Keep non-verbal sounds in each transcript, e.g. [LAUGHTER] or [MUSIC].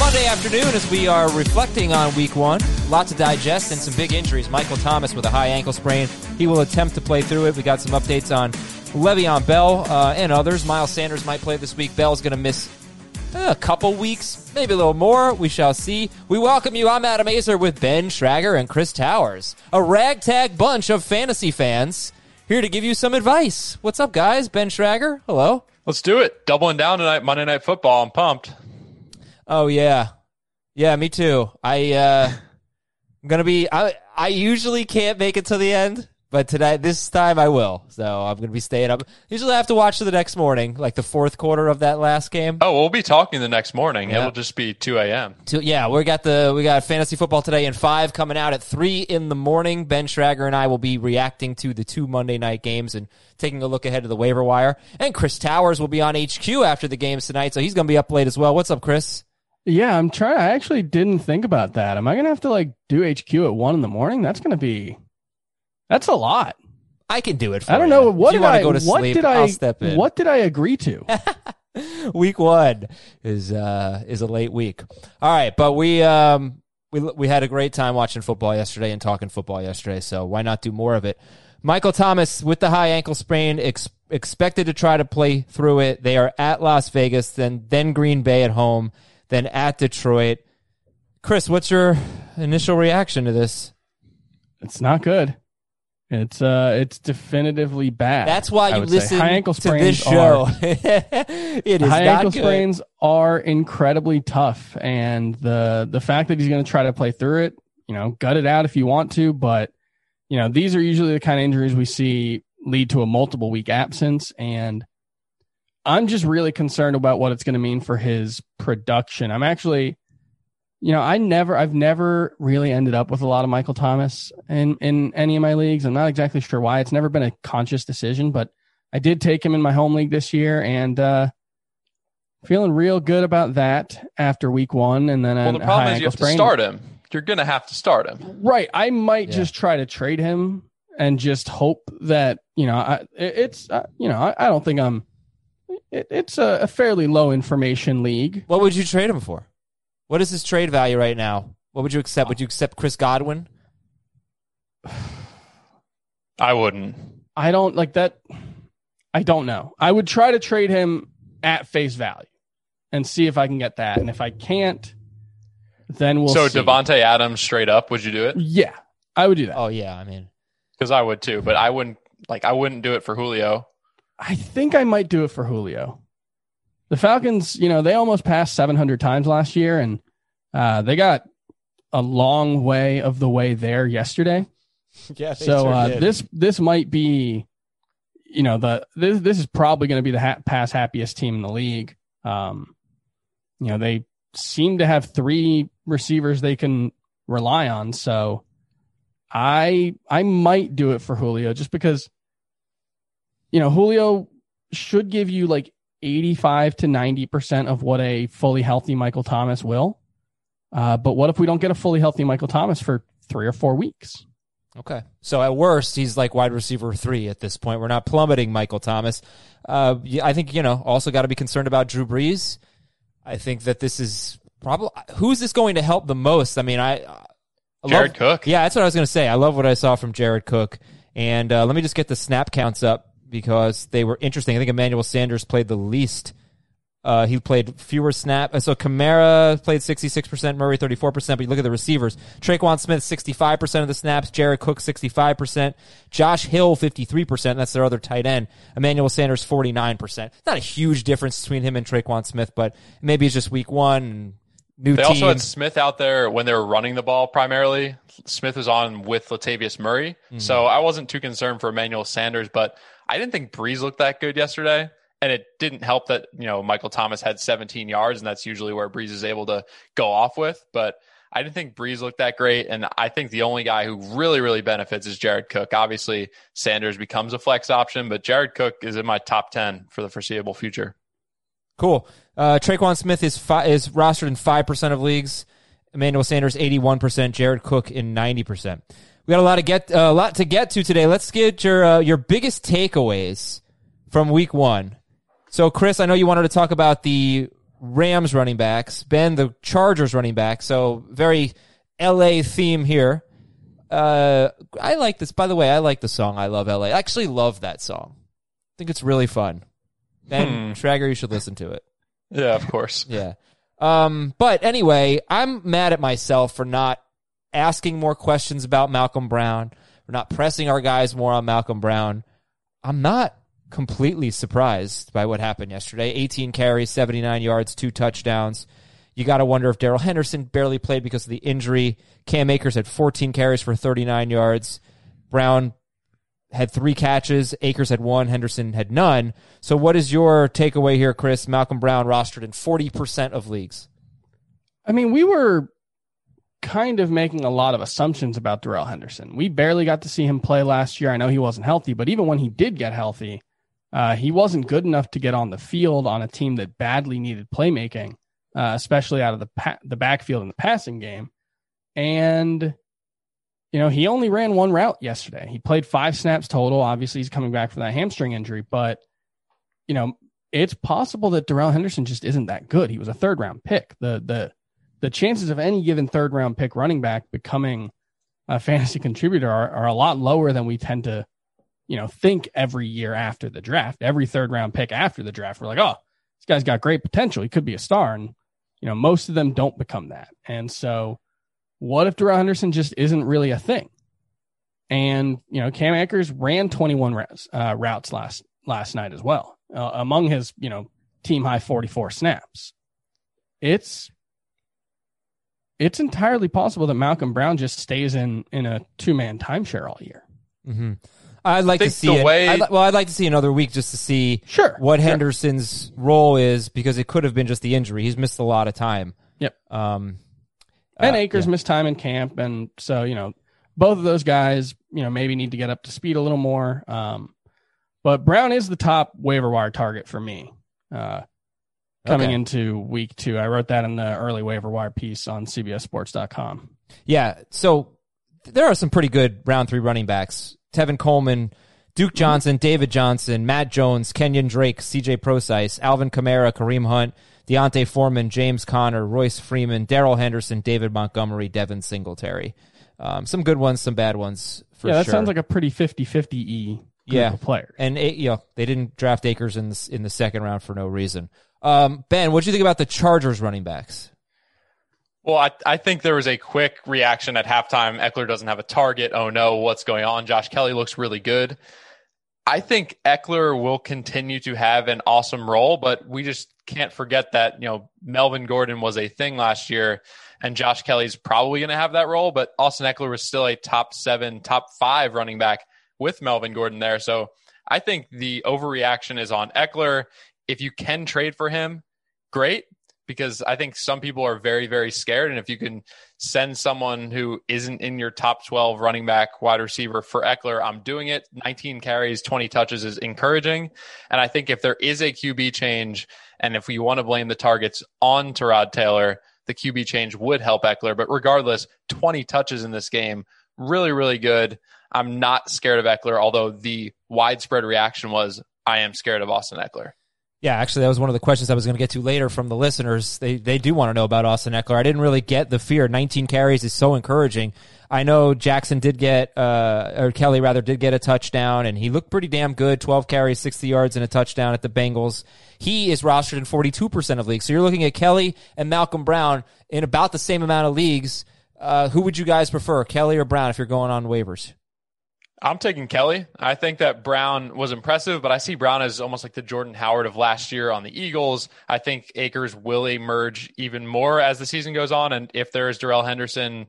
Monday afternoon, as we are reflecting on week one, lots to digest and some big injuries. Michael Thomas with a high ankle sprain. He will attempt to play through it. We got some updates on Le'Veon Bell uh, and others. Miles Sanders might play this week. Bell's going to miss uh, a couple weeks, maybe a little more. We shall see. We welcome you. I'm Adam Aizer with Ben Schrager and Chris Towers, a ragtag bunch of fantasy fans here to give you some advice. What's up, guys? Ben Schrager, hello. Let's do it. Doubling down tonight, Monday Night Football. I'm pumped. Oh yeah, yeah, me too. I uh, I'm gonna be. I I usually can't make it to the end, but today this time I will. So I'm gonna be staying up. Usually I have to watch to the next morning, like the fourth quarter of that last game. Oh, we'll be talking the next morning. Yeah. It'll just be 2 a.m. To, yeah, we got the we got fantasy football today in five coming out at three in the morning. Ben Schrager and I will be reacting to the two Monday night games and taking a look ahead to the waiver wire. And Chris Towers will be on HQ after the games tonight, so he's gonna be up late as well. What's up, Chris? Yeah, I'm trying. I actually didn't think about that. Am I gonna have to like do HQ at one in the morning? That's gonna be. That's a lot. I can do it. For I don't you. know If what you did I. go to what sleep, did I? I'll step in. What did I agree to? [LAUGHS] week one is uh is a late week. All right, but we um we we had a great time watching football yesterday and talking football yesterday. So why not do more of it? Michael Thomas with the high ankle sprain ex- expected to try to play through it. They are at Las Vegas, then then Green Bay at home, then at Detroit. Chris, what's your initial reaction to this? it's not good. It's uh, it's definitively bad. That's why you listen High ankle to this show. Are, [LAUGHS] it is high ankle good. sprains are incredibly tough, and the the fact that he's going to try to play through it, you know, gut it out if you want to, but you know, these are usually the kind of injuries we see lead to a multiple week absence, and I'm just really concerned about what it's going to mean for his production. I'm actually, you know, I never, I've never really ended up with a lot of Michael Thomas in in any of my leagues. I'm not exactly sure why. It's never been a conscious decision, but I did take him in my home league this year, and uh, feeling real good about that after week one. And then Well, the problem is you ankle have to start him. You're going to have to start him. Right. I might Yeah. just try to trade him and just hope that you know I, it's uh, you know I, I don't think I'm. It, it's a, a fairly low information league. What would you trade him for? What is his trade value right now? What would you accept? Would you accept Chris Godwin? [SIGHS] I wouldn't. I don't like that. I don't know. I would try to trade him at face value and see if I can get that. And if I can't, then we'll so see. Davante Adams straight up, would you do it? Yeah, I would do that. Oh yeah, I mean, Because I would too, but I wouldn't. Like I wouldn't do it for Julio. I think I might do it for Julio. The Falcons, you know, they almost passed 700 times last year, and uh, they got a long way of the way there yesterday. [LAUGHS] yeah. so uh, this this might be, you know, the this this is probably going to be the ha- pass happiest team in the league. Um, you know, they seem to have three receivers they can rely on. So I I might do it for Julio just because, you know, Julio should give you like 85 to 90 percent of what a fully healthy Michael Thomas will. Uh, but what if we don't get a fully healthy Michael Thomas for three or four weeks? Okay. So at worst, he's like wide receiver three at this point. We're not plummeting Michael Thomas. Uh, I think, you know, also got to be concerned about Drew Brees. I think that this is probably who's this going to help the most? I mean, I, I Jared love- Cook. Yeah, that's what I was going to say. I love what I saw from Jared Cook. And uh, let me just get the snap counts up because they were interesting. I think Emmanuel Sanders played the least. Uh, he played fewer snap. So Kamara played 66%, Murray 34%. But you look at the receivers. Tre'Quan Smith, 65% of the snaps. Jared Cook, 65%. Josh Hill, 53%. That's their other tight end. Emmanuel Sanders, 49%. Not a huge difference between him and Tre'Quan Smith, but maybe it's just week one. New They team. also had Smith out there when they were running the ball primarily. Smith was on with Latavius Murray. So I wasn't too concerned for Emmanuel Sanders, but I didn't think Brees looked that good yesterday. And it didn't help that, you know, Michael Thomas had 17 yards, and that's usually where Brees is able to go off with. But I didn't think Brees looked that great. And I think the only guy who really, really benefits is Jared Cook. Obviously, Sanders becomes a flex option, but Jared Cook is in my top 10 for the foreseeable future. Cool. Uh, Tre'Quan Smith is fi- is rostered in five percent of leagues. Emmanuel Sanders eighty one percent. Jared Cook in ninety percent. We got a lot to get uh, lot to get to today. Let's get your uh, your biggest takeaways from Week One. So, Chris, I know you wanted to talk about the Rams running backs, Ben, the Chargers running back. So, very L.A. theme here. Uh, I like this. By the way, I like the song. I love L.A. I actually love that song. I think it's really fun. Ben Trager, you should listen to it. Yeah, of course. Yeah. Um, but anyway, I'm mad at myself for not asking more questions about Malcolm Brown, for not pressing our guys more on Malcolm Brown. I'm not completely surprised by what happened yesterday. 18 carries, 79 yards, two touchdowns. You got to wonder if Darrell Henderson barely played because of the injury. Cam Akers had 14 carries for 39 yards. Brown had three catches. Akers had one. Henderson had none. So, what is your takeaway here, Chris? Malcolm Brown rostered in 40% of leagues. I mean, we were kind of making a lot of assumptions about Darrell Henderson. We barely got to see him play last year. I know he wasn't healthy, but even when he did get healthy, uh, he wasn't good enough to get on the field on a team that badly needed playmaking, uh, especially out of the pa- the backfield in the passing game. And you know, he only ran one route yesterday. He played five snaps total. Obviously, he's coming back from that hamstring injury, but you know, it's possible that Darrell Henderson just isn't that good. He was a third round pick. The the the chances of any given third round pick running back becoming a fantasy contributor are, are a lot lower than we tend to, you know, think every year after the draft. Every third round pick after the draft, we're like, oh, this guy's got great potential. He could be a star. And, you know, most of them don't become that. And so what if Darrell Henderson just isn't really a thing? And, you know, Cam Akers ran 21 routes, uh, routes last, last night as well, uh, among his, you know, team high 44 snaps. It's, it's entirely possible that Malcolm Brown just stays in, in a two man timeshare all year. Mm-hmm. I'd like to see the it. way- I'd, well, I'd like to see another week just to see Sure, what sure. Henderson's role is because it could have been just the injury. He's missed a lot of time. Yep. Um, And uh, Akers yeah. missed time in camp. And so, you know, both of those guys, you know, maybe need to get up to speed a little more. Um, but Brown is the top waiver wire target for me uh, coming Okay. into week two. I wrote that in the early waiver wire piece on CBSSports.com. Yeah. So there are some pretty good round three running backs. Tevin Coleman, Duke Johnson, David Johnson, Matt Jones, Kenyon Drake, CJ Prosise, Alvin Kamara, Kareem Hunt, D'Onta Foreman, James Conner, Royce Freeman, Darrell Henderson, David Montgomery, Devin Singletary. Um, some good ones, some bad ones for yeah, that sure. sounds like a pretty 50 50 E Yeah. of players. and it, you know they didn't draft Akers in the, in the second round for no reason. Um, ben, what do you think about the Chargers running backs? Well, I, I think there was a quick reaction at halftime. Ekeler doesn't have a target. Oh no, what's going on? Josh Kelley looks really good. I think Ekeler will continue to have an awesome role, but we just can't forget that, you know, Melvin Gordon was a thing last year and Josh Kelley's probably going to have that role, but Austin Ekeler was still a top seven, top five running back with Melvin Gordon there. So I think the overreaction is on Ekeler. If you can trade for him, great because I think some people are very, very scared. And if you can send someone who isn't in your top 12 running back wide receiver for Ekeler, I'm doing it. 19 carries, 20 touches is encouraging. And I think if there is a QB change, and if we want to blame the targets on Tyrod Taylor, the QB change would help Ekeler. But regardless, 20 touches in this game really, really good. I'm not scared of Ekeler, although the widespread reaction was I am scared of Austin Ekeler. Yeah, actually, that was one of the questions I was going to get to later from the listeners. They they do want to know about Austin Ekeler. I didn't really get the fear. 19 carries is so encouraging. I know Jackson did get, uh, or Kelley rather, did get a touchdown, and he looked pretty damn good. 12 carries, 60 yards, and a touchdown at the Bengals. He is rostered in 42% of leagues. So you're looking at Kelley and Malcolm Brown in about the same amount of leagues. Uh, who would you guys prefer, Kelley or Brown, if you're going on waivers? I'm taking Kelley. I think that Brown was impressive, but I see Brown as almost like the Jordan Howard of last year on the Eagles. I think Akers will emerge even more as the season goes on. And if there is Darrell Henderson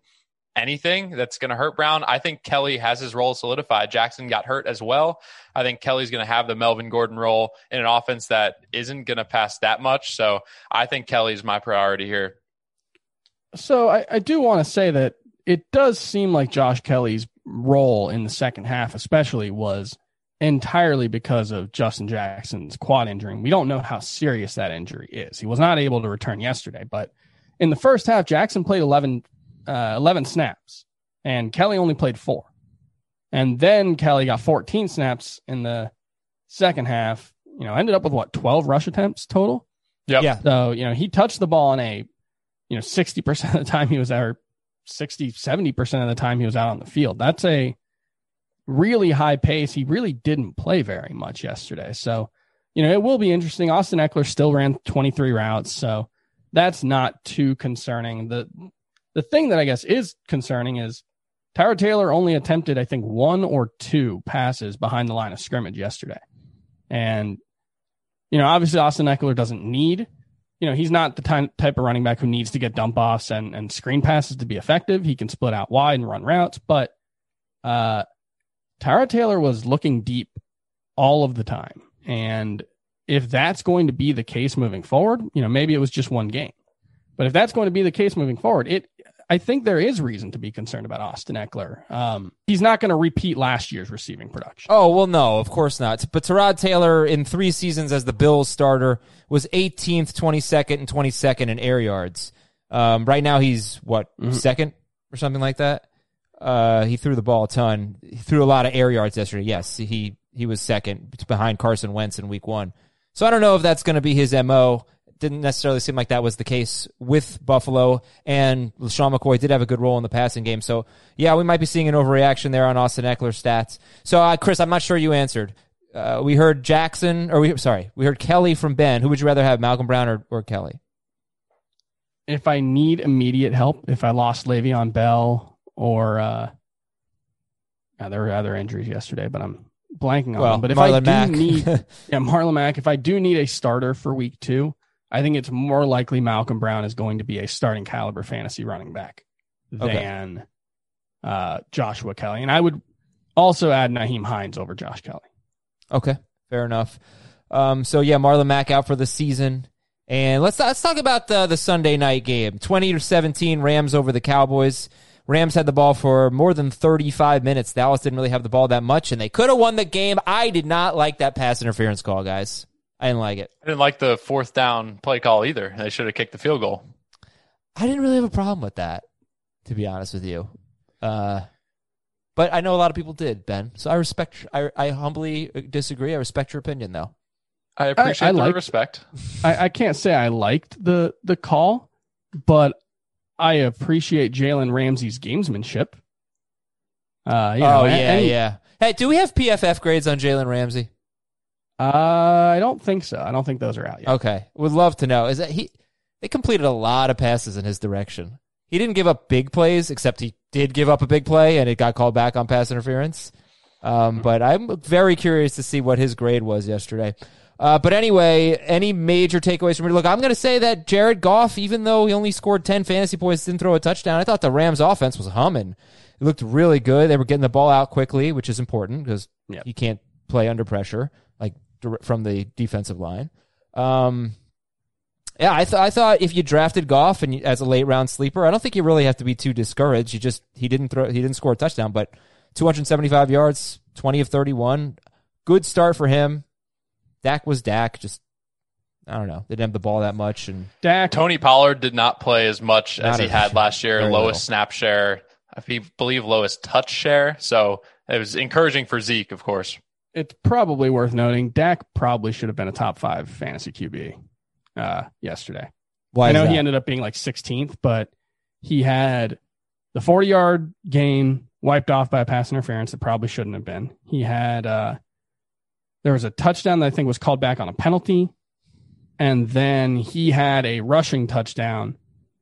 anything that's going to hurt Brown, I think Kelley has his role solidified. Jackson got hurt as well. I think Kelley's going to have the Melvin Gordon role in an offense that isn't going to pass that much. So I think Kelley's my priority here. So I, I do want to say that it does seem like Josh Kelley's role in the second half, especially, was entirely because of Justin Jackson's quad injury. We don't know how serious that injury is. He was not able to return yesterday, but in the first half, Jackson played 11, uh, 11 snaps and Kelley only played four. And then Kelley got 14 snaps in the second half, you know, ended up with what, 12 rush attempts total? Yep. Yeah. So, you know, he touched the ball in a, you know, 60% of the time he was there, 60, 70% of the time he was out on the field. That's a really high pace. He really didn't play very much yesterday. So, you know, it will be interesting. Austin Ekeler still ran 23 routes. So that's not too concerning. The, the thing that I guess is concerning is Tyrod Taylor only attempted, I think, one or two passes behind the line of scrimmage yesterday. And, you know, obviously Austin Ekeler doesn't need you know, he's not the type of running back who needs to get dump offs and, and screen passes to be effective. He can split out wide and run routes, but uh, Tyrod Taylor was looking deep all of the time. And if that's going to be the case moving forward, you know, maybe it was just one game. But if that's going to be the case moving forward, it I think there is reason to be concerned about Austin Ekeler. Um, he's not going to repeat last year's receiving production. Oh, well, no, of course not. But Tyrod Taylor, in three seasons as the Bills starter, was 18th, 22nd, and 22nd in air yards. Um, right now, he's what, mm-hmm. second or something like that? Uh, he threw the ball a ton. He threw a lot of air yards yesterday. Yes, he, he was second behind Carson Wentz in week one. So I don't know if that's going to be his MO didn't necessarily seem like that was the case with Buffalo. And LeSean McCoy did have a good role in the passing game. So, yeah, we might be seeing an overreaction there on Austin Ekeler's stats. So, uh, Chris, I'm not sure you answered. Uh, we heard Jackson, or we sorry, we heard Kelley from Ben. Who would you rather have, Malcolm Brown or, or Kelley? If I need immediate help, if I lost Le'Veon Bell or uh, yeah, there were other injuries yesterday, but I'm blanking on well, them. But if Marlon I do Mack. need, [LAUGHS] yeah, Marlon Mack, if I do need a starter for week two, I think it's more likely Malcolm Brown is going to be a starting caliber fantasy running back than okay. uh, Joshua Kelley. And I would also add Nyheim Hines over Josh Kelley. Okay, fair enough. Um, so yeah, Marlon Mack out for the season. And let's let's talk about the the Sunday night game. Twenty to seventeen, Rams over the Cowboys. Rams had the ball for more than 35 minutes. Dallas didn't really have the ball that much, and they could have won the game. I did not like that pass interference call, guys. I didn't like it. I didn't like the fourth down play call either. They should have kicked the field goal. I didn't really have a problem with that, to be honest with you. Uh, but I know a lot of people did, Ben. So I respect. I, I humbly disagree. I respect your opinion, though. I appreciate I, I the liked, respect. [LAUGHS] I, I can't say I liked the the call, but I appreciate Jalen Ramsey's gamesmanship. Uh, you know, oh yeah, any, yeah. Hey, do we have PFF grades on Jalen Ramsey? Uh, I don't think so. I don't think those are out yet. Okay, would love to know. Is that he? They completed a lot of passes in his direction. He didn't give up big plays, except he did give up a big play, and it got called back on pass interference. Um, but I'm very curious to see what his grade was yesterday. Uh, but anyway, any major takeaways from me? Look, I'm going to say that Jared Goff, even though he only scored 10 fantasy points, didn't throw a touchdown. I thought the Rams offense was humming. It looked really good. They were getting the ball out quickly, which is important because yep. you can't play under pressure from the defensive line. Um, yeah, I, th- I thought if you drafted Goff and you, as a late round sleeper, I don't think you really have to be too discouraged. You just he didn't throw he didn't score a touchdown, but 275 yards, 20 of 31, good start for him. Dak was Dak, just I don't know. They didn't have the ball that much, and Dak Tony Pollard did not play as much as he had last year. Lowest little. snap share. I believe lowest touch share. So it was encouraging for Zeke, of course. It's probably worth noting Dak probably should have been a top five fantasy QB uh, yesterday. Why I know he ended up being like 16th, but he had the 40 yard gain wiped off by a pass interference that probably shouldn't have been. He had uh, there was a touchdown that I think was called back on a penalty, and then he had a rushing touchdown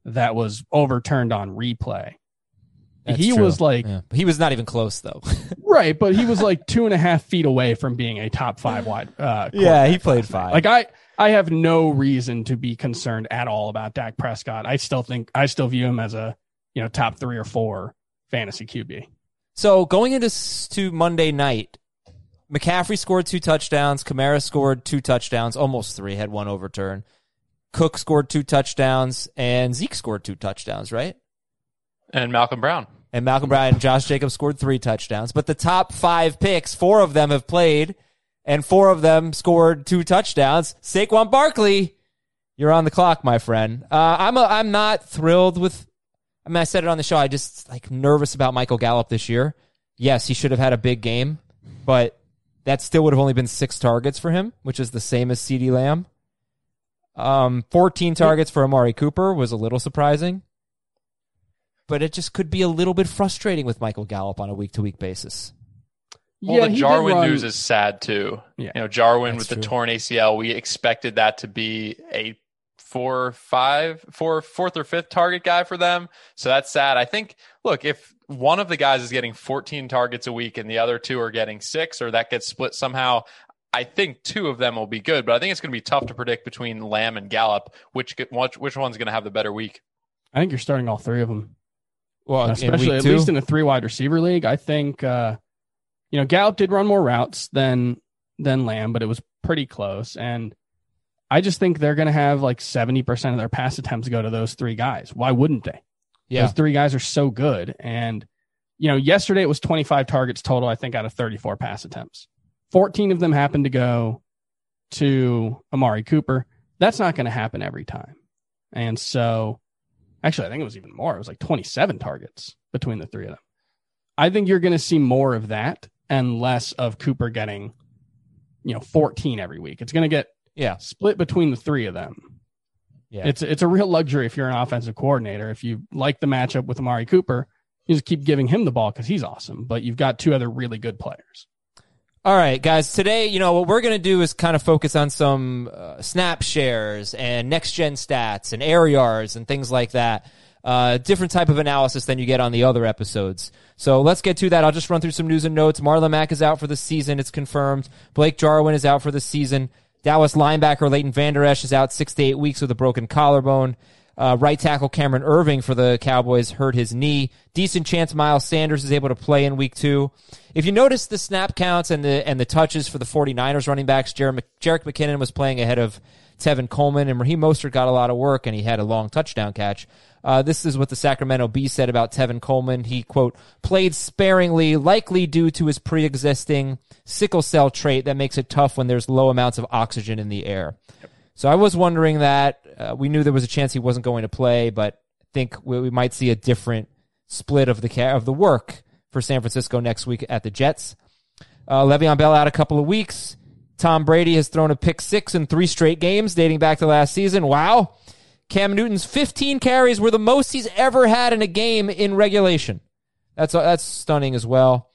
that was overturned on replay. That's he true. was like Yeah. He was not even close though. [LAUGHS] right, but he was like two and a half feet away from being a top five wide. Uh, Yeah, he played five. Like I, I have no reason to be concerned at all about Dak Prescott. I still think I still view him as a you know top three or four fantasy QB. So going into s- to Monday night, McCaffrey scored two touchdowns. Kamara scored two touchdowns, almost three, had one overturn. Cook scored two touchdowns, and Zeke scored two touchdowns, right? And Malcolm Brown. And Malcolm Brown and Josh Jacobs scored three touchdowns. But the top five picks, four of them have played, and four of them scored two touchdowns. Saquon Barkley, you're on the clock, my friend. Uh, I'm a, I'm not thrilled with. I mean, I said it on the show. I just like nervous about Michael Gallup this year. Yes, he should have had a big game, but that still would have only been six targets for him, which is the same as CeeDee Lamb. Um, 14 targets for Amari Cooper was a little surprising but it just could be a little bit frustrating with Michael Gallup on a week to week basis. Well, the Jarwin news is sad too. Yeah. You know, Jarwin That's with the true. torn ACL, we expected that to be a four, five, four, fourth or fifth target guy for them. So that's sad. I think, look, if one of the guys is getting 14 targets a week and the other two are getting six, or that gets split somehow, I think two of them will be good. But I think it's going to be tough to predict between Lamb and Gallup which which, which one's going to have the better week. I think you're starting all three of them, Well, especially at least in a three wide receiver league. I think uh, you know Gallup did run more routes than than Lamb, but it was pretty close. And I just think they're going to have like seventy percent of their pass attempts go to those three guys. Why wouldn't they? yeah, Those three guys are so good. And, you know, yesterday it was 25 targets total, I think, out of 34 pass attempts. 14 of them happened to go to Amari Cooper. That's not going to happen every time. And so, actually, I think it was even more. It was like 27 targets between the three of them. I think you're going to see more of that and less of Cooper getting, you know, 14 every week. It's going to get yeah, split between the three of them. yeah. It's it's a real luxury if you're an offensive coordinator. If you like the matchup with Amari Cooper, you just keep giving him the ball because he's awesome. But you've got two other really good players. All right, guys. Today, you know, what we're going to do is kind of focus on some uh, snap shares and next gen stats and air yards and things like that. Uh, different type of analysis than you get on the other episodes. So let's get to that. I'll just run through some news and notes. Marlon Mack is out for the season. It's confirmed. Blake Jarwin is out for the season. Dallas linebacker Leighton Vander Esch is out six to eight weeks with a broken collarbone. Uh, right tackle Cameron Erving for the Cowboys hurt his knee. Decent chance Miles Sanders is able to play in week two. If you notice the snap counts and the and the touches for the 49ers running backs, Jerick, McKinnon was playing ahead of Tevin Coleman, and Raheem Mostert got a lot of work, and he had a long touchdown catch. Uh, this is what the Sacramento Bee said about Tevin Coleman. He, quote, played sparingly, likely due to his pre existing sickle cell trait that makes it tough when there's low amounts of oxygen in the air. So I was wondering that. Uh, we knew there was a chance he wasn't going to play, but I think we, we might see a different split of the ca- of the work for San Francisco next week at the Jets. Uh, Le'Veon Bell out a couple of weeks. Tom Brady has thrown a pick six in three straight games dating back to last season. Wow. Cam Newton's 15 carries were the most he's ever had in a game in regulation. That's that's stunning as well.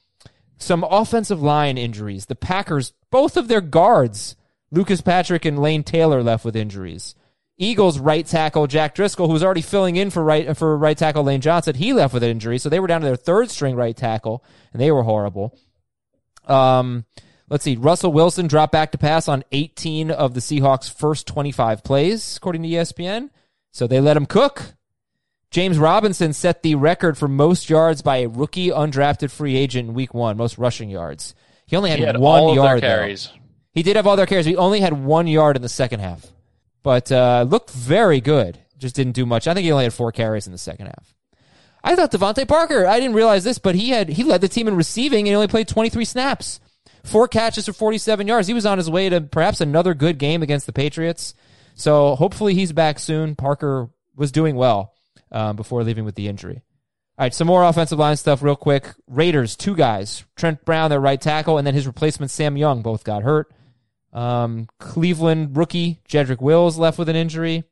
Some offensive line injuries. The Packers, both of their guards, Lucas Patrick and Lane Taylor, left with injuries. Eagles right tackle Jack Driscoll, who was already filling in for right for right tackle Lane Johnson, he left with an injury, so they were down to their third string right tackle, and they were horrible. Um, let's see. Russell Wilson dropped back to pass on 18 of the Seahawks' first 25 plays, according to ESPN. So they let him cook. James Robinson set the record for most yards by a rookie undrafted free agent in week one, most rushing yards. He only had, He had one yard. their though. He did have all their carries. He only had one yard in the second half, but uh, looked very good. Just didn't do much. I think he only had four carries in the second half. I thought DeVante Parker. I didn't realize this, but he had he led the team in receiving and he only played 23 snaps, four catches for 47 yards. He was on his way to perhaps another good game against the Patriots. So hopefully he's back soon. Parker was doing well um, before leaving with the injury. All right, some more offensive line stuff real quick. Raiders, two guys. Trent Brown, their right tackle, and then his replacement, Sam Young, both got hurt. Um, Cleveland rookie, Jedrick Wills, left with an injury.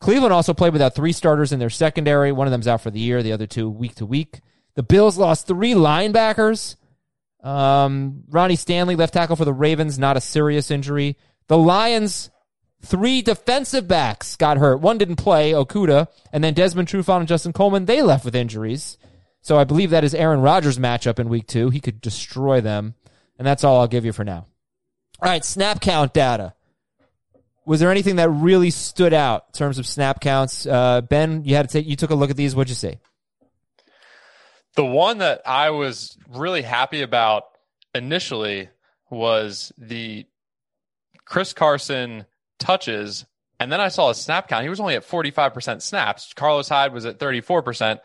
Cleveland also played without three starters in their secondary. One of them's out for the year, the other two week to week. The Bills lost three linebackers. Um, Ronnie Stanley, left tackle for the Ravens, not a serious injury. The Lions, three defensive backs got hurt. One didn't play, Okudah, and then Desmond Trufant and Justin Coleman, they left with injuries. So I believe that is Aaron Rodgers' matchup in week two. He could destroy them. And that's all I'll give you for now. All right, snap count data. Was there anything that really stood out in terms of snap counts? Uh, ben, you had to take, you took a look at these. What'd you say? The one that I was really happy about initially was the Chris Carson touches. And then I saw a snap count. He was only at 45% snaps. Carlos Hyde was at 34%.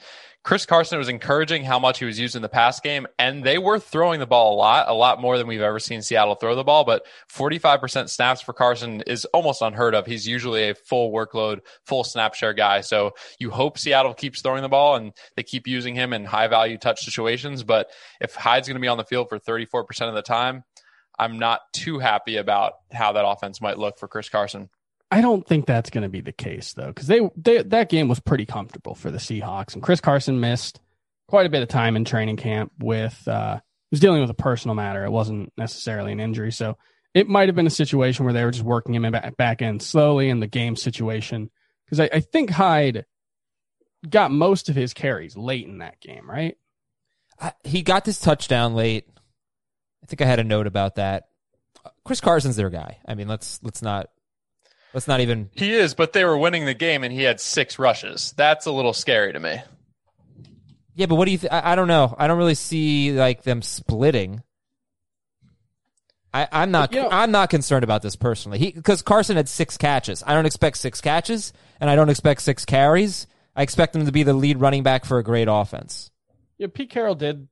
Chris Carson was encouraging how much he was used in the pass game, and they were throwing the ball a lot, a lot more than we've ever seen Seattle throw the ball. But 45% snaps for Carson is almost unheard of. He's usually a full workload, full snap share guy. So you hope Seattle keeps throwing the ball and they keep using him in high value touch situations. But if Hyde's going to be on the field for 34% of the time, I'm not too happy about how that offense might look for Chris Carson. I don't think that's going to be the case though, because they, they that game was pretty comfortable for the Seahawks, and Chris Carson missed quite a bit of time in training camp with uh, he was dealing with a personal matter. It wasn't necessarily an injury, so it might have been a situation where they were just working him back, back end slowly in the game situation. Because I, I think Hyde got most of his carries late in that game, right? He got this touchdown late. I think I had a note about that. Chris Carson's their guy. I mean, let's let's not Let's not even. He is, but they were winning the game and he had six rushes. That's a little scary to me. Yeah, but what do you? Th- I, I don't know. I don't really see like them splitting. I, I'm not. You know- I'm not concerned about this personally. He because Carson had six catches. I don't expect six catches, and I don't expect six carries. I expect him to be the lead running back for a great offense. Yeah, Pete Carroll did.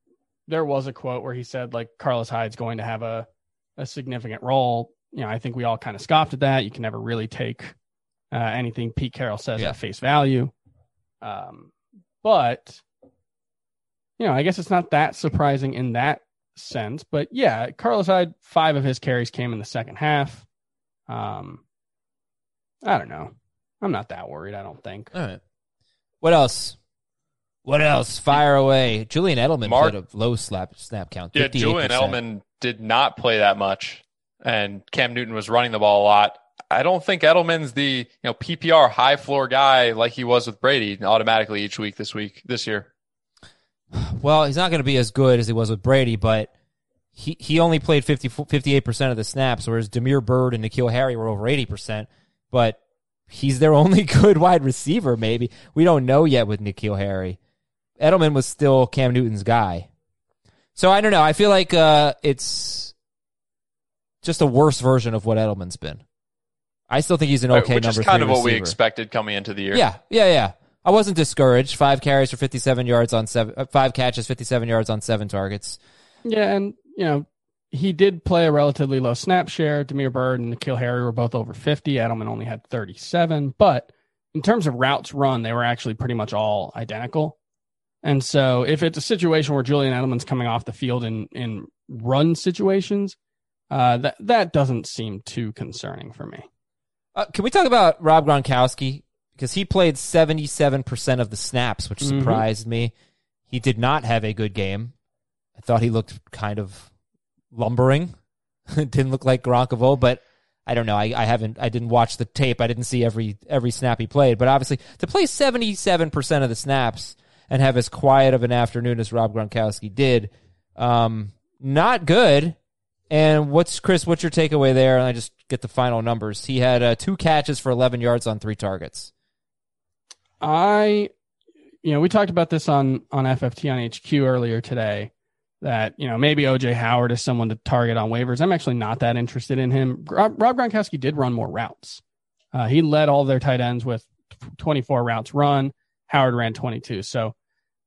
There was a quote where he said like Carlos Hyde's going to have a a significant role. You know, I think we all kind of scoffed at that. You can never really take uh, anything Pete Carroll says Yeah. at face value. Um, but you know, I guess it's not that surprising in that sense. But yeah, Carlos Hyde, five of his carries came in the second half. Um, I don't know. I'm not that worried. I don't think. All right. What else? What else? Fire away. Julian Edelman Mark- played a low slap snap count. Yeah, 58%. Julian Edelman did not play that much, and Cam Newton was running the ball a lot. I don't think Edelman's the you know PPR high floor guy like he was with Brady automatically each week this week this year. Well, he's not going to be as good as he was with Brady, but he, he only played 50, 58% of the snaps, whereas Damiere Byrd and N'Keal Harry were over 80%. But he's their [LAUGHS] only good wide receiver, maybe. We don't know yet with N'Keal Harry. Edelman was still Cam Newton's guy. So I don't know. I feel like uh, it's just a worse version of what Edelman's been. I still think he's an okay which number is kind three of what we expected coming into the year. Yeah, yeah, yeah. I wasn't discouraged. Five carries for 57 yards on seven, uh, five catches, 57 yards on seven targets. Yeah, and you know, he did play a relatively low snap share. Damiere Byrd and N'Keal Harry were both over 50. Edelman only had 37. But in terms of routes run, they were actually pretty much all identical. And so if it's a situation where Julian Edelman's coming off the field in, in run situations, uh, that, that doesn't seem too concerning for me. Uh, can we talk about Rob Gronkowski? Because he played 77% of the snaps, which Mhm. surprised me. He did not have a good game. I thought he looked kind of lumbering. [LAUGHS] didn't look like Gronk of old, but I don't know. I, I haven't, I didn't watch the tape. I didn't see every, every snap he played, but obviously to play 77% of the snaps and have as quiet of an afternoon as Rob Gronkowski did, um, not good. And what's Chris? What's your takeaway there? And I just get the final numbers. He had uh, two catches for 11 yards on three targets. I, you know, we talked about this on on FFT on HQ earlier today. That you know maybe OJ Howard is someone to target on waivers. I'm actually not that interested in him. Rob, Rob Gronkowski did run more routes. Uh, he led all their tight ends with 24 routes run. Howard ran 22. So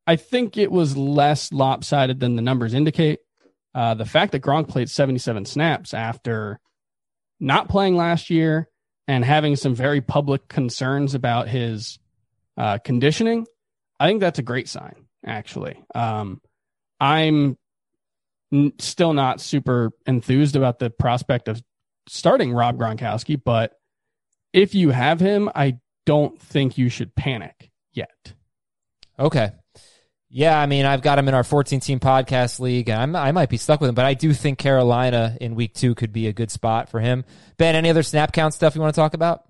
I think it was less lopsided than the numbers indicate. Uh, the fact that Gronk played 77 snaps after not playing last year and having some very public concerns about his uh, conditioning, I think that's a great sign. actually. Um, I'm n- still not super enthused about the prospect of starting Rob Gronkowski, but if you have him, I don't think you should panic yet. Okay. Yeah, I mean, I've got him in our 14 team podcast league, and I'm, I might be stuck with him, but I do think Carolina in week two could be a good spot for him. Ben, any other snap count stuff you want to talk about?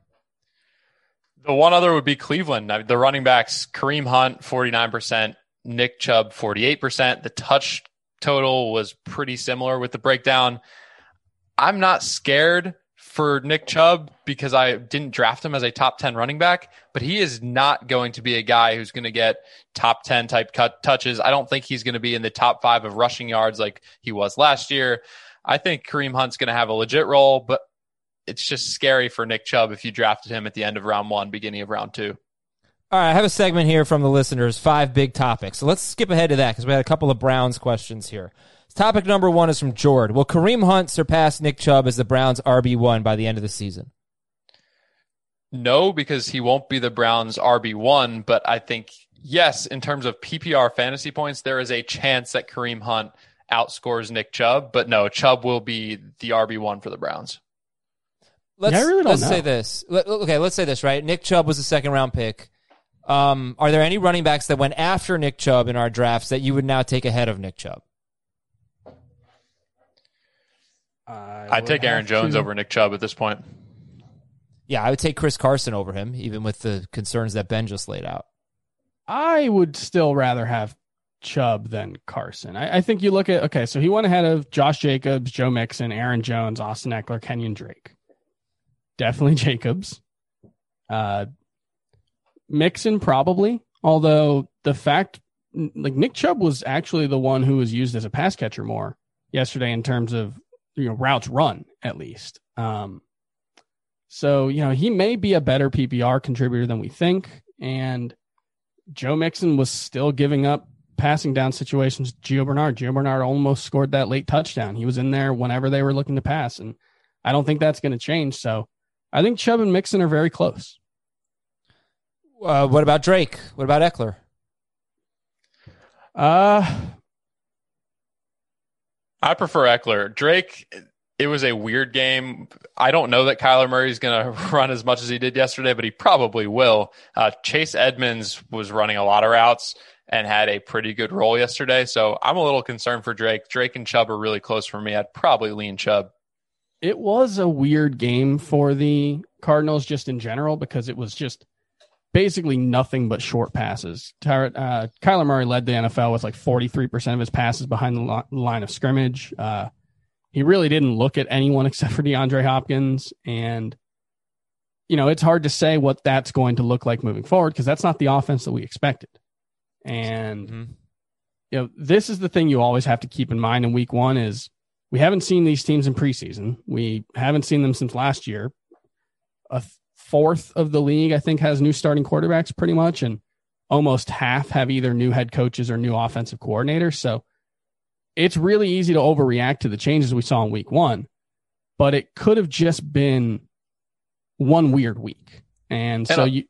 The one other would be Cleveland. The running backs, Kareem Hunt, 49%, Nick Chubb, 48%. The touch total was pretty similar with the breakdown. I'm not scared for Nick Chubb because I didn't draft him as a top 10 running back, but he is not going to be a guy who's going to get top 10 type cut touches. I don't think he's going to be in the top five of rushing yards like he was last year. I think Kareem Hunt's going to have a legit role, but it's just scary for Nick Chubb if you drafted him at the end of round one, beginning of round two. All right, I have a segment here from the listeners, five big topics. So let's skip ahead to that because we had a couple of Browns questions here. Topic number one is from Jord. Will Kareem Hunt surpass Nick Chubb as the Browns RB1 by the end of the season? No, because he won't be the Browns RB1, but I think, yes, in terms of PPR fantasy points, there is a chance that Kareem Hunt outscores Nick Chubb, but no, Chubb will be the RB1 for the Browns. Let's, Yeah, really let's know. say this. Let- Okay, let's say this, right? Nick Chubb was a second round pick. Um, are there any running backs that went after Nick Chubb in our drafts that you would now take ahead of Nick Chubb? I'd take Aaron Jones over Nick Chubb at this point. Yeah, I would take Chris Carson over him, even with the concerns that Ben just laid out. I would still rather have Chubb than Carson. I, I think you look at okay, so he went ahead of Josh Jacobs, Joe Mixon, Aaron Jones, Austin Ekeler, Kenyon Drake. Definitely [LAUGHS] Jacobs. Uh, Mixon probably, although the fact like Nick Chubb was actually the one who was used as a pass catcher more yesterday in terms of you know routes run at least. Um, so you know he may be a better PPR contributor than we think, and Joe Mixon was still giving up passing down situations. Gio Bernard, Gio Bernard almost scored that late touchdown. He was in there whenever they were looking to pass, and I don't think that's going to change. So I think Chubb and Mixon are very close. Uh, what about Drake? What about Ekeler? Uh, I prefer Ekeler. Drake, it was a weird game. I don't know that Kyler Murray's going [LAUGHS] to run as much as he did yesterday, but he probably will. Uh, Chase Edmonds was running a lot of routes and had a pretty good role yesterday. So I'm a little concerned for Drake. Drake and Chubb are really close for me. I'd probably lean Chubb. it was a weird game for the Cardinals just in general because it was just basically nothing but short passes. Ty- Uh, Kyler Murray led the NFL with like 43% of his passes behind the li- line of scrimmage. Uh, he really didn't look at anyone [LAUGHS] except for DeAndre Hopkins. And, you know, it's hard to say what that's going to look like moving forward because that's not the offense that we expected. And, Mhm. you know, this is the thing you always have to keep in mind in week one is we haven't seen these teams in preseason. We haven't seen them since last year. A th- fourth of the league, I think, has new starting quarterbacks pretty much, and almost half have either new head coaches or new offensive coordinators. So it's really easy to overreact to the changes we saw in week one, but it could have just been one weird week. And so And, uh, you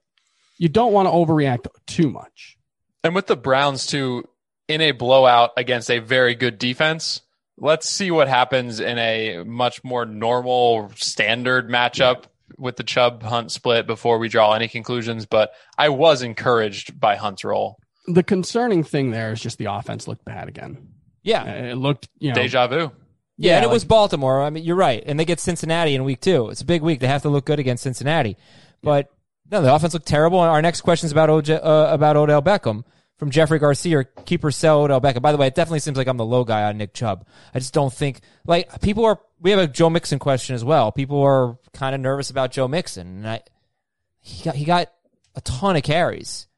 you don't want to overreact too much. And with the Browns, too, in a blowout against a very good defense, let's see what happens in a much more normal standard matchup with the Chubb Hunt split before we draw any conclusions. But I was encouraged by Hunt's role. The concerning thing there is just the offense looked bad again. Yeah. Uh, It looked, you know, Deja vu. Yeah, and it like- was Baltimore. I mean, you're right. And they get Cincinnati in week two. It's a big week. They have to look good against Cincinnati. But no, the offense looked terrible. And our next question is about, OJ, uh, about Odell Beckham from Jeffrey Garcia. Keeper sell Odell Beckham. By the way, it definitely seems like I'm the low guy on Nick Chubb. I just don't think, like, people are, we have a Joe Mixon question as well. People are kind of nervous about Joe Mixon. And I, he got, he got a ton of carries.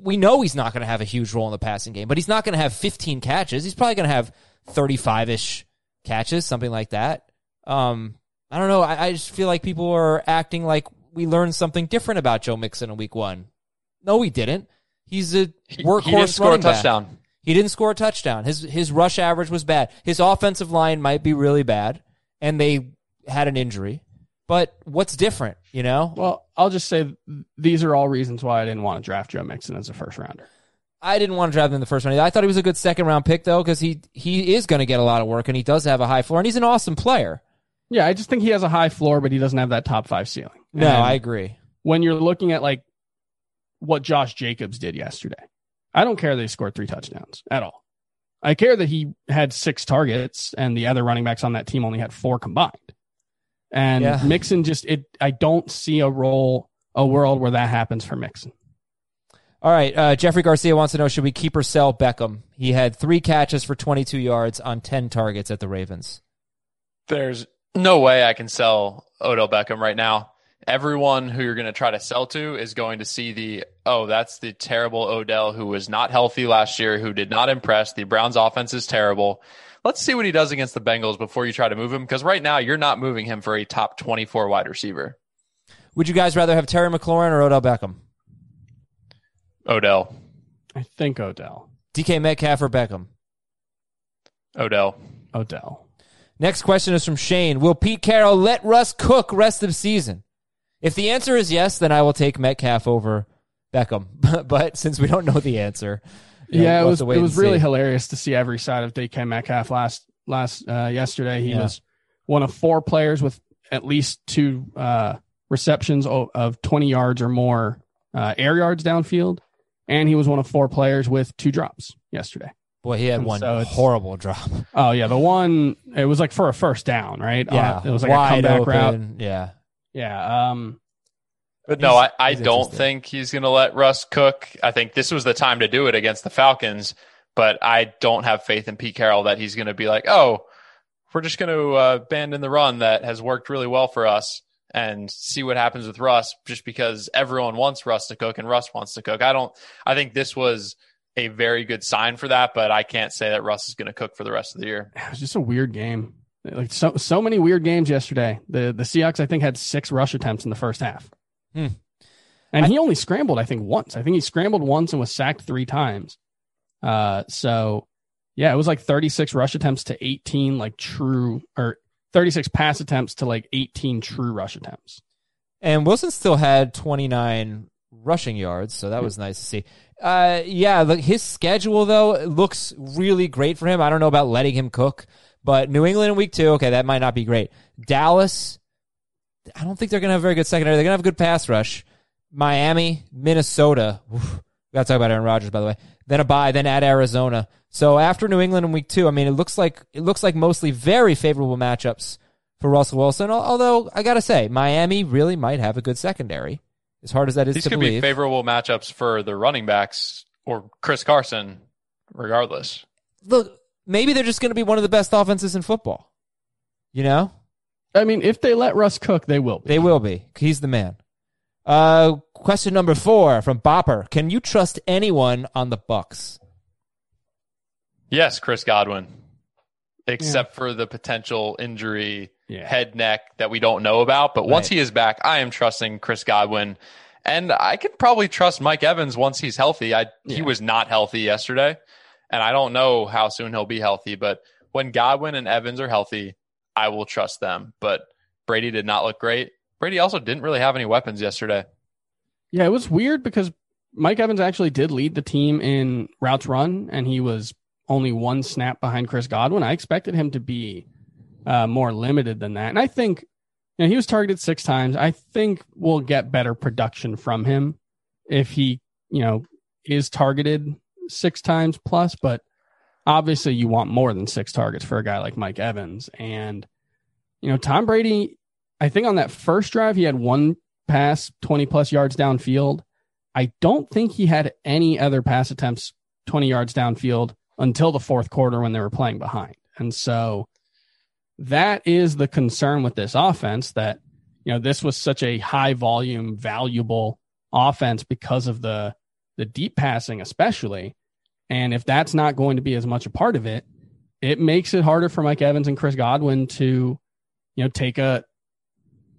We know he's not going to have a huge role in the passing game, but he's not going to have 15 catches. He's probably going to have 35 ish catches, something like that. Um, I don't know. I, I just feel like people are acting like we learned something different about Joe Mixon in week one. No, we didn't. He's a [LAUGHS] He, workhorse he didn't score a running back. touchdown. He didn't score a touchdown. His his rush average was bad. His offensive line might be really bad, and they had an injury. But what's different? You know, Well, I'll just say these are all reasons why I didn't want to draft Joe Mixon as a first rounder. I didn't want to draft him in the first round. I thought he was a good second round pick though, because he he is going to get a lot of work and he does have a high floor and he's an awesome player. Yeah, I just think he has a high floor, but he doesn't have that top five ceiling. No, And I agree. when you're looking at like what Josh Jacobs did yesterday, I don't care that he scored three touchdowns at all. I care that he had six targets and the other running backs on that team only had four combined. And Yeah. Mixon just it I don't see a role a world where that happens for Mixon. All right, uh, Jeffrey Garcia wants to know: Should we keep or sell Beckham? He had three catches for 22 yards on 10 targets at the Ravens. There's no way I can sell Odell Beckham right now. Everyone who you're going to try to sell to is going to see the, oh, that's the terrible Odell who was not healthy last year, who did not impress. The Browns offense is terrible. Let's see what he does against the Bengals before you try to move him because right now you're not moving him for a top 24 wide receiver. Would you guys rather have Terry McLaurin or Odell Beckham? Odell. I think Odell. DK Metcalf or Beckham? Odell. Odell. Next question is from Shane. Will Pete Carroll let Russ cook rest of season? If the answer is yes, then I will take Metcalf over Beckham. [LAUGHS] but since we don't know the answer, you know, yeah, we'll it was it was really see. hilarious to see every side of DK Metcalf last last uh, yesterday. He Yeah. was one of four players with at least two uh, receptions o- of 20 yards or more uh, air yards downfield, and he was one of four players with two drops yesterday. Boy, he had And one so horrible drop. Oh yeah, the one it was like for a first down, right? Yeah, Uh, it was like a wide comeback open. route. Yeah, Yeah. Um. But no, I, I don't think he's going to let Russ cook. I think this was the time to do it against the Falcons, but I don't have faith in Pete Carroll that he's going to be like, oh, we're just going to uh, abandon the run that has worked really well for us and see what happens with Russ just because everyone wants Russ to cook and Russ wants to cook. I don't, I think this was a very good sign for that, but I can't say that Russ is going to cook for the rest of the year. It was just a weird game. Like so so many weird games yesterday. The the Seahawks I think had six rush attempts in the first half. Hmm. And he only scrambled I think once. I think he scrambled once and was sacked 3 times. Uh so yeah, it was like 36 rush attempts to 18 like true or 36 pass attempts to like 18 true rush attempts. and Wilson still had 29 rushing yards, so that was nice to see. Uh, yeah, look, his schedule though looks really great for him. I don't know about letting him cook, but New England in week two, okay, that might not be great. Dallas, I don't think they're gonna have a very good secondary. They're gonna have a good pass rush. Miami, Minnesota. Oof, we gotta talk about Aaron Rodgers, by the way. Then a bye, then at Arizona. So after New England in week two, I mean, it looks like it looks like mostly very favorable matchups for Russell Wilson. Although I gotta say, Miami really might have a good secondary. As hard as that is These to could believe. be favorable matchups for the running backs or Chris Carson, regardless. Look, maybe they're just gonna be one of the best offenses in football. You know, I mean, if they let Russ cook, they will. Be. they will be. He's the man. Uh, question number four from Bopper: Can you trust anyone on the Bucks? Yes, Chris Godwin, except for the potential injury, Yeah. head, neck that we don't know about. But once Right. he is back, I am trusting Chris Godwin. And I could probably trust Mike Evans once he's healthy. I Yeah. he was not healthy yesterday, and I don't know how soon he'll be healthy. But when Godwin and Evans are healthy, I will trust them. But Brady did not look great. Brady also didn't really have any weapons yesterday. Yeah, it was weird because Mike Evans actually did lead the team in routes run, and he was only one snap behind Chris Godwin. I expected him to be uh, more limited than that, and I think you know, he was targeted six times. I think we'll get better production from him if he, you know, is targeted six times plus. But obviously, you want more than six targets for a guy like Mike Evans, and you know, Tom Brady. I think on that first drive, he had one pass 20 plus yards downfield. I don't think he had any other pass attempts 20 yards downfield until the fourth quarter when they were playing behind. And so that is the concern with this offense that, you know, this was such a high volume, valuable offense because of the, the deep passing, especially. And if that's not going to be as much a part of it, it makes it harder for Mike Evans and Chris Godwin to, you know, take a,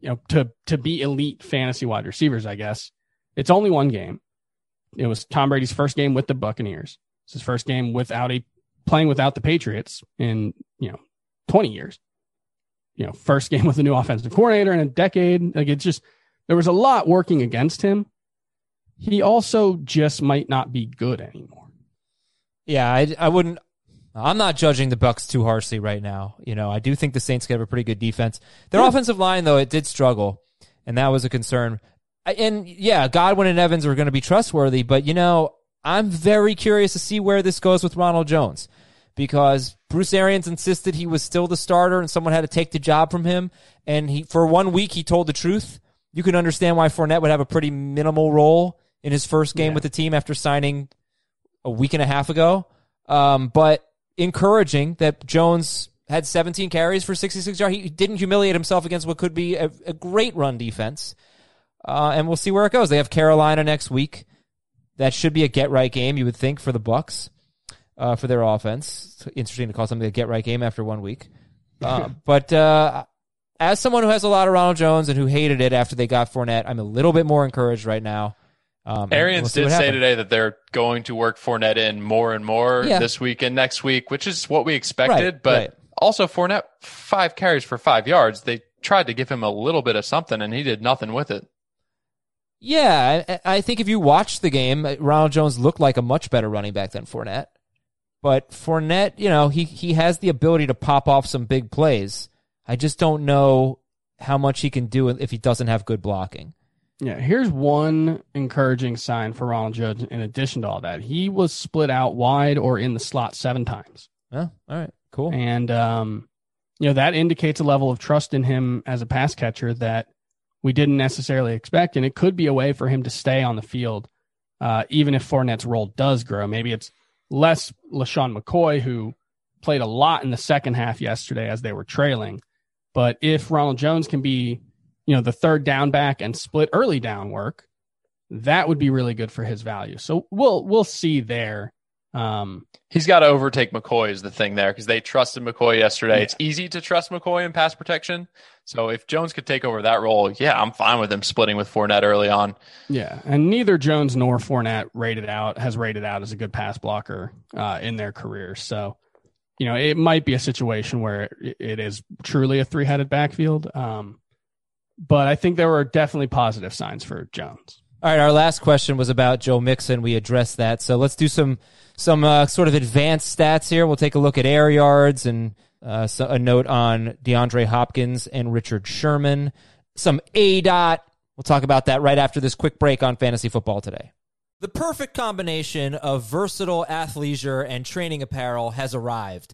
you know, to to be elite fantasy wide receivers, I guess. It's only one game. It was Tom Brady's first game with the Buccaneers. It's his first game without a playing without the Patriots in, you know, 20 years. You know, first [LAUGHS] game with a new offensive coordinator in a decade. Like it's just there was a lot working against him. He also just might not be good anymore. Yeah, I, I wouldn't. I'm not judging the Bucks too harshly right now. You know, I do think the Saints have a pretty good defense. Their yeah. offensive line, though, it did struggle, and that was a concern. And yeah, Godwin and Evans are going to be trustworthy, but you know, I'm very curious to see where this goes with Ronald Jones because Bruce Arians insisted he was still the starter and someone had to take the job from him. And he, for one week, he told the truth. You can understand why Fournette would have a pretty minimal role in his first game yeah. with the team after signing a week and a half ago. Um, but encouraging that Jones had 17 carries for 66 yards. He didn't humiliate himself against what could be a, a great run defense. Uh, and we'll see where it goes. They have Carolina next week. That should be a get right game, you would think, for the Bucks, uh, for their offense. It's interesting to call something a get right game after one week. [LAUGHS] Uh, but uh, as someone who has a lot of Ronald Jones and who hated it after they got Fournette, I'm a little bit more encouraged right now. Um, Arians we'll did say today that they're going to work Fournette in more and more yeah. this week and next week, which is what we expected. Right, but right. also Fournette, five carries for five yards. They tried to give him a little bit of something, and he did nothing with it. Yeah, I, I think if you watch the game, Ronald Jones looked like a much better running back than Fournette. But Fournette, you know, he he has the ability to pop off some big plays. I just don't know how much he can do if he doesn't have good blocking. Yeah, here's one encouraging sign for Ronald Jones in addition to all that. He was split out wide or in the slot seven times. Yeah, all right, cool. And um, you know, that indicates a level of trust in him as a pass catcher that we didn't necessarily expect. And it could be a way for him to stay on the field, uh, even if Fournette's role does grow. Maybe it's less LeSean McCoy, who played a lot in the second half yesterday as they were trailing. But if Ronald Jones can be you know, the third down back and split early down work, that would be really good for his value. So we'll we'll see there. Um, He's got to overtake McCoy is the thing there because they trusted McCoy yesterday. Yeah. It's easy to trust McCoy in pass protection. So if Jones could take over that role, yeah, I'm fine with him splitting with Fournette early on. Yeah, and neither Jones nor Fournette rated out has rated out as a good pass blocker uh, in their careers. So you know it might be a situation where it is truly a three headed backfield. Um, but I think there were definitely positive signs for Jones. All right, our last question was about Joe Mixon. We addressed that, so let's do some some uh, sort of advanced stats here. We'll take a look at air yards and uh, so a note on DeAndre Hopkins and Richard Sherman. Some A dot. We'll talk about that right after this quick break on fantasy football today. The perfect combination of versatile athleisure and training apparel has arrived.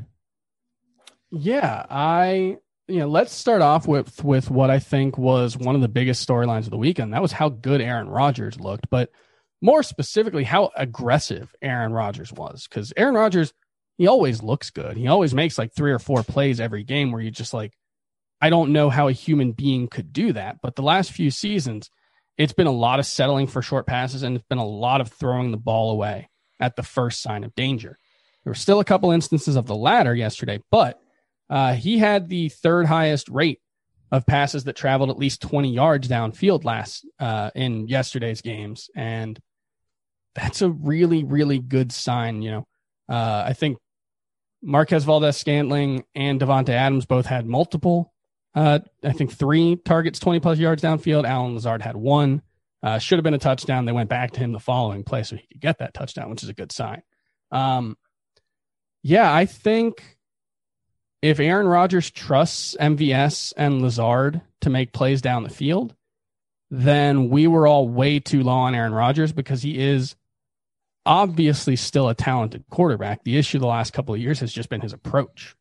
Yeah, I you know, let's start off with with what I think was one of the biggest storylines of the weekend. That was how good Aaron Rodgers looked, but more specifically how aggressive Aaron Rodgers was cuz Aaron Rodgers he always looks good. He always makes like 3 or 4 plays every game where you just like I don't know how a human being could do that, but the last few seasons it's been a lot of settling for short passes and it's been a lot of throwing the ball away at the first sign of danger. There were still a couple instances of the latter yesterday, but uh, he had the third highest rate of passes that traveled at least 20 yards downfield last uh, in yesterday's games, and that's a really really good sign. You know, uh, I think Marquez Valdes-Scantling and Davante Adams both had multiple. Uh, I think three targets, 20 plus yards downfield. Allen Lazard had one. Uh, should have been a touchdown. They went back to him the following play so he could get that touchdown, which is a good sign. Um, yeah, I think if Aaron Rodgers trusts MVS and Lazard to make plays down the field, then we were all way too low on Aaron Rodgers because he is obviously still a talented quarterback. The issue the last couple of years has just been his approach.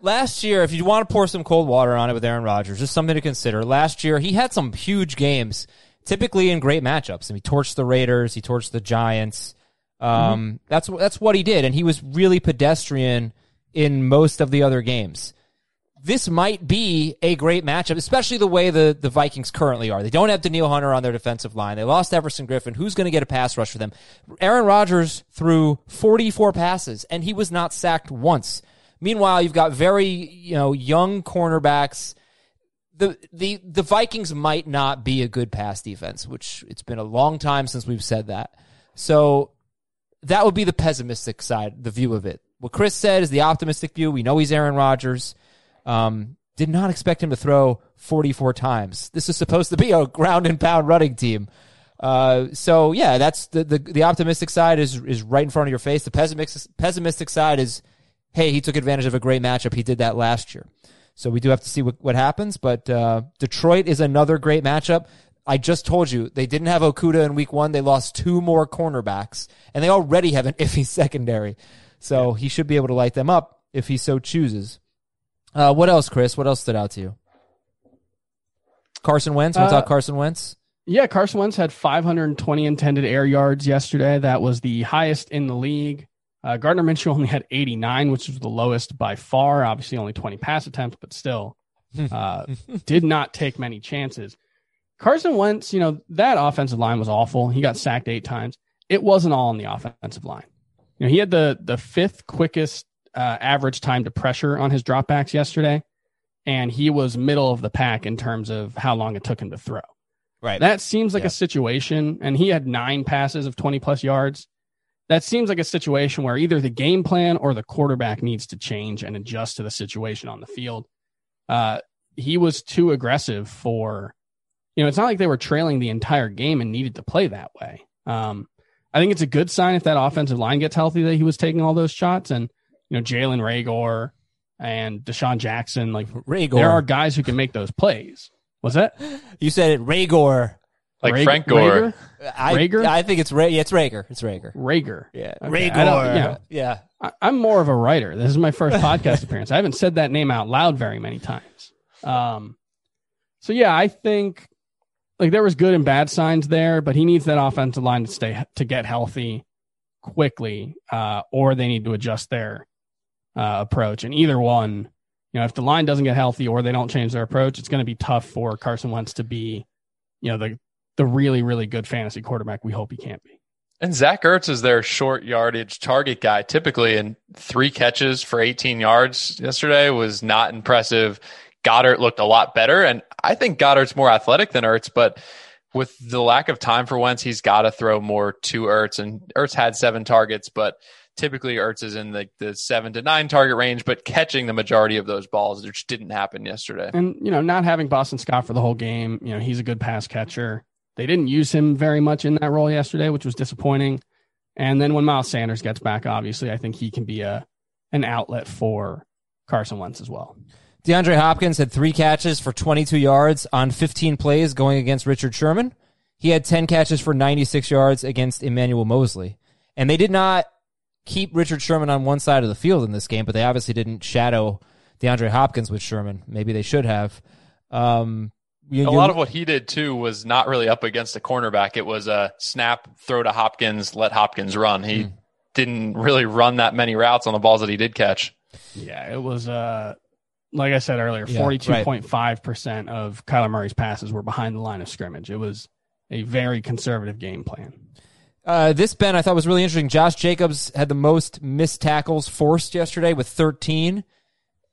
Last year, if you want to pour some cold water on it with Aaron Rodgers, just something to consider. Last year, he had some huge games, typically in great matchups. I mean, he torched the Raiders, he torched the Giants. Um, mm-hmm. That's that's what he did, and he was really pedestrian in most of the other games. This might be a great matchup, especially the way the, the Vikings currently are. They don't have Danielle Hunter on their defensive line. They lost Everson Griffen. Who's going to get a pass rush for them? Aaron Rodgers threw 44 passes, and he was not sacked once. Meanwhile, you've got very you know young cornerbacks. The the the Vikings might not be a good pass defense, which it's been a long time since we've said that. So that would be the pessimistic side, the view of it. What Chris said is the optimistic view. We know he's Aaron Rodgers. Um, did not expect him to throw 44 times. This is supposed to be a ground and pound running team. Uh, so yeah, that's the, the the optimistic side is is right in front of your face. The pessimistic pessimistic side is hey, he took advantage of a great matchup. He did that last year. So we do have to see what, what happens. But uh, Detroit is another great matchup. I just told you they didn't have Okudah in week one. They lost two more cornerbacks, and they already have an iffy [LAUGHS] secondary. So he should be able to light them up if he so chooses. Uh, what else, Chris? What else stood out to you? Carson Wentz. What's uh, Carson Wentz? Yeah, Carson Wentz had 520 intended air yards yesterday. That was the highest in the league. Uh, Gardner Minshew only had 89, which was the lowest by far. Obviously, only 20 pass attempts, but still uh, [LAUGHS] did not take many chances. Carson Wentz, you know, that offensive line was awful. He got sacked eight times. It wasn't all on the offensive line. You know, he had the the fifth quickest uh, average time to pressure on his dropbacks yesterday, and he was middle of the pack in terms of how long it took him to throw. Right. That seems like yeah. a situation, and he had nine passes of 20 plus yards that seems like a situation where either the game plan or the quarterback needs to change and adjust to the situation on the field. Uh, he was too aggressive for, you know, it's not like they were trailing the entire game and needed to play that way. Um, I think it's a good sign if that offensive line gets healthy that he was taking all those shots and, you know, Jalen Reagor and DeSean Jackson, like Reagor. there are guys who can make those plays. Was that? You said it, Reagor. Like Frank Gore. I, Rager? I think it's Ra- yeah, it's Rager. It's Rager. Rager. Yeah. Okay. Rager. Yeah. yeah. I, am more of a writer. This is my first [LAUGHS] podcast appearance. I haven't said that name out loud very many times. Um, so yeah, I think like there was good and bad signs there, but he needs that offensive line to stay to get healthy quickly, uh, or they need to adjust their uh, approach. And either one, you know, if the line doesn't get healthy or they don't change their approach, it's going to be tough for Carson Wentz to be, you know, the the really, really good fantasy quarterback we hope he can't be. And Zach Ertz is their short yardage target guy typically, and three catches for 18 yards yesterday was not impressive. Goedert looked a lot better, and I think Goedert's more athletic than Ertz, but with the lack of time for Wentz, he's got to throw more to Ertz. And Ertz had seven targets, but typically Ertz is in the, the seven to nine target range, but catching the majority of those balls, which didn't happen yesterday. And, you know, not having Boston Scott for the whole game, you know, he's a good pass catcher. They didn't use him very much in that role yesterday, which was disappointing. And then when Miles Sanders gets back, obviously, I think he can be a an outlet for Carson Wentz as well. DeAndre Hopkins had three catches for 22 yards on 15 plays going against Richard Sherman. He had 10 catches for 96 yards against Emmanuel Moseley. And they did not keep Richard Sherman on one side of the field in this game, but they obviously didn't shadow DeAndre Hopkins with Sherman. Maybe they should have. Um, you, a lot of what he did too was not really up against a cornerback. It was a snap, throw to Hopkins, let Hopkins run. He mm. didn't really run that many routes on the balls that he did catch. Yeah, it was uh like I said earlier, forty two point five percent of Kyler Murray's passes were behind the line of scrimmage. It was a very conservative game plan. Uh, this Ben I thought was really interesting. Josh Jacobs had the most missed tackles forced yesterday with thirteen,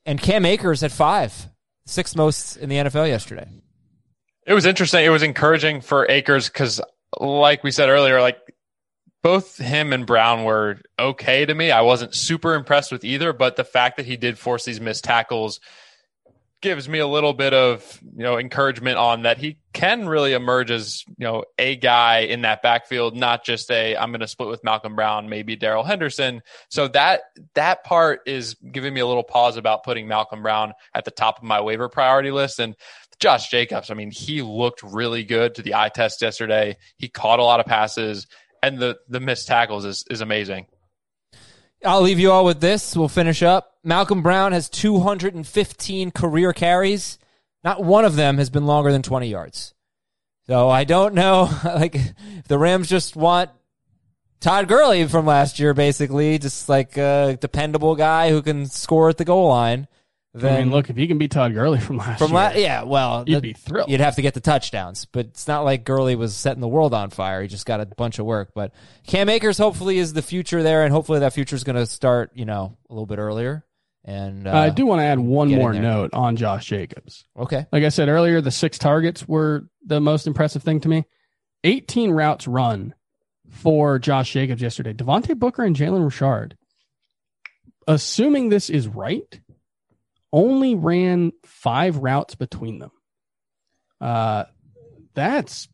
and Cam Akers had five, sixth most in the NFL yesterday. It was interesting. It was encouraging for Akers because, like we said earlier, like both him and Brown were okay to me. I wasn't super impressed with either, but the fact that he did force these missed tackles gives me a little bit of you know encouragement on that he can really emerge as you know a guy in that backfield, not just a I'm going to split with Malcolm Brown, maybe Darrell Henderson. So that that part is giving me a little pause about putting Malcolm Brown at the top of my waiver priority list. And Josh Jacobs, I mean, he looked really good to the eye test yesterday. He caught a lot of passes and the the missed tackles is is amazing. I'll leave you all with this. We'll finish up. Malcolm Brown has 215 career carries. Not one of them has been longer than 20 yards. So I don't know. [LAUGHS] Like, the Rams just want Todd Gurley from last year, basically, just like a dependable guy who can score at the goal line. Then I mean, look, if you can beat Todd Gurley from last from year, la- yeah, well, you'd that- be thrilled. You'd have to get the touchdowns, but it's not like Gurley was setting the world on fire. He just got a bunch of work. But Cam Akers hopefully is the future there, and hopefully that future is going to start, you know, a little bit earlier. And uh, I do want to add one more note on Josh Jacobs. Okay, Like I said earlier, the six targets were the most impressive thing to me. 18 routes run for Josh Jacobs yesterday. Devontae Booker and Jalen Richard, assuming this is right, only ran five routes between them. Uh, that's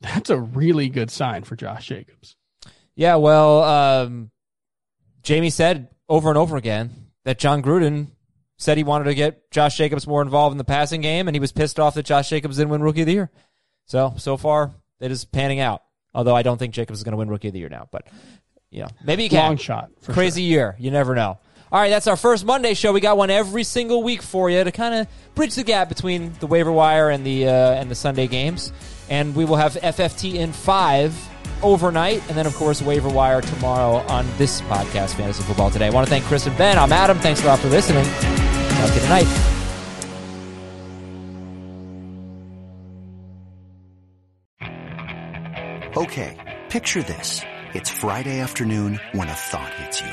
that's a really good sign for Josh Jacobs. yeah. Well, um, Jamey said over and over again that Jon Gruden said he wanted to get Josh Jacobs more involved in the passing game, and he was pissed off that Josh Jacobs didn't win Rookie of the Year. So so far, it is panning out. Although I don't think Jacobs is going to win Rookie of the Year now, but you know, maybe he can. Long shot. Crazy year. You never know. All right, that's our first Monday show. We got one every single week for you to kind of bridge the gap between the waiver wire and the uh, and the Sunday games. And we will have FFT in five overnight, and then of course waiver wire tomorrow on this podcast, Fantasy Football Today. I want to thank Chris and Ben. I'm Adam. Thanks a lot for listening. Have a good night. Okay, picture this. It's Friday afternoon when a thought hits you.